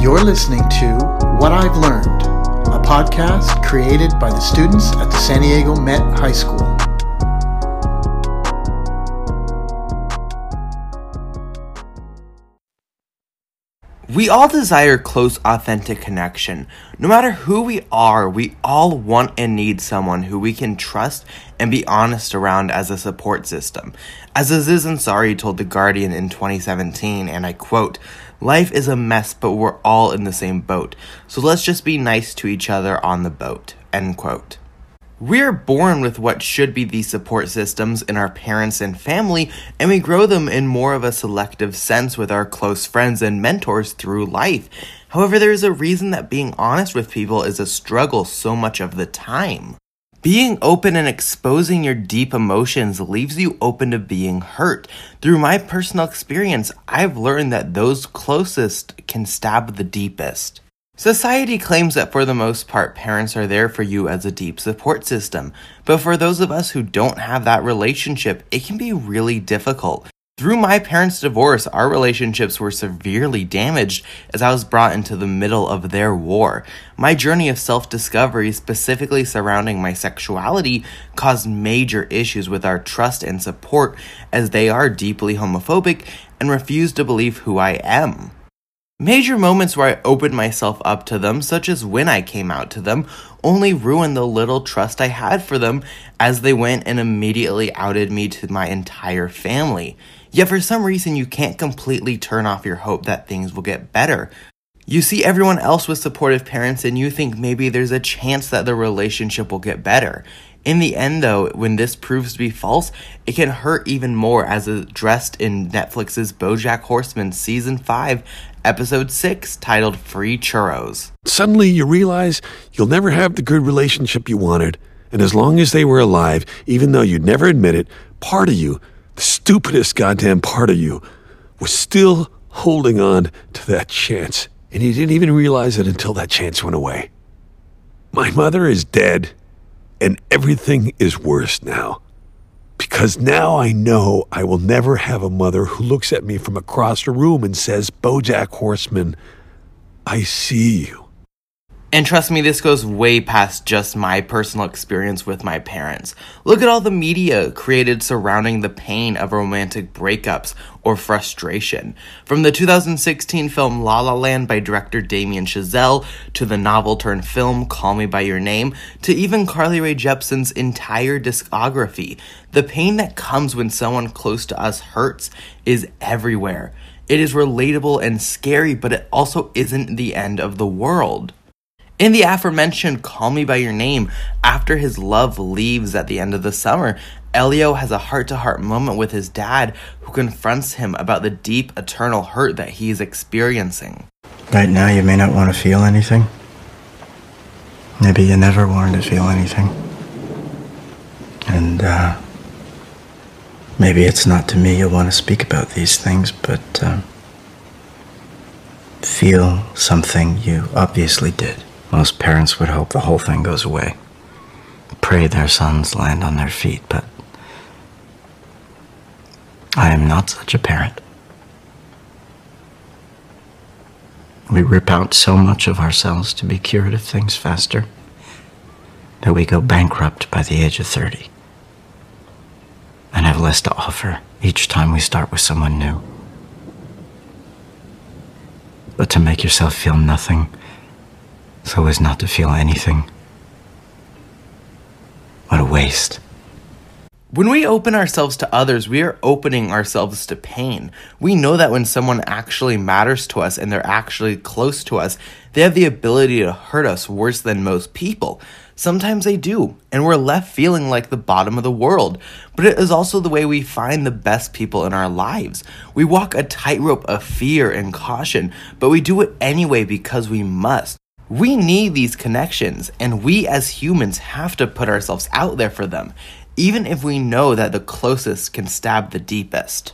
You're listening to What I've Learned, a podcast created by the students at the San Diego Met High School. We all desire close, authentic connection. No matter who we are, we all want and need someone who we can trust and be honest around as a support system. As Aziz Ansari told The Guardian in 2017, and I quote, Life is a mess, but we're all in the same boat. So let's just be nice to each other on the boat. End quote. We're born with what should be the support systems in our parents and family, and we grow them in more of a selective sense with our close friends and mentors through life. However, there is a reason that being honest with people is a struggle so much of the time. Being open and exposing your deep emotions leaves you open to being hurt. Through my personal experience, I've learned that those closest can stab the deepest. Society claims that for the most part, parents are there for you as a deep support system. But for those of us who don't have that relationship, it can be really difficult. Through my parents' divorce, our relationships were severely damaged as I was brought into the middle of their war. My journey of self discovery, specifically surrounding my sexuality, caused major issues with our trust and support as they are deeply homophobic and refuse to believe who I am. Major moments where I opened myself up to them, such as when I came out to them, only ruined the little trust I had for them as they went and immediately outed me to my entire family. Yet for some reason, you can't completely turn off your hope that things will get better. You see everyone else with supportive parents and you think maybe there's a chance that the relationship will get better. In the end, though, when this proves to be false, it can hurt even more as addressed in Netflix's Bojack Horseman Season 5, Episode 6, titled Free Churros. Suddenly you realize you'll never have the good relationship you wanted, and as long as they were alive, even though you'd never admit it, part of you, the stupidest goddamn part of you, was still holding on to that chance, and you didn't even realize it until that chance went away. My mother is dead and everything is worse now. Because now I know I will never have a mother who looks at me from across the room and says, Bojack Horseman, I see you. And trust me, this goes way past just my personal experience with my parents. Look at all the media created surrounding the pain of romantic breakups or frustration. From the 2016 film La La Land by director Damien Chazelle, to the novel turned film Call Me By Your Name, to even Carly Rae Jepsen's entire discography. The pain that comes when someone close to us hurts is everywhere. It is relatable and scary, but it also isn't the end of the world. In the aforementioned Call Me By Your Name, after his love leaves at the end of the summer, Elio has a heart to heart moment with his dad who confronts him about the deep, eternal hurt that he is experiencing. Right now, you may not want to feel anything. Maybe you never wanted to feel anything. And, uh, maybe it's not to me you want to speak about these things, but, uh, feel something you obviously did. Most parents would hope the whole thing goes away. Pray their sons land on their feet, but I am not such a parent. We rip out so much of ourselves to be cured of things faster that we go bankrupt by the age of 30 and have less to offer each time we start with someone new. But to make yourself feel nothing so as not to feel anything. What a waste. When we open ourselves to others, we are opening ourselves to pain. We know that when someone actually matters to us and they're actually close to us, they have the ability to hurt us worse than most people. Sometimes they do, and we're left feeling like the bottom of the world. But it is also the way we find the best people in our lives. We walk a tightrope of fear and caution, but we do it anyway because we must. We need these connections, and we as humans have to put ourselves out there for them, even if we know that the closest can stab the deepest.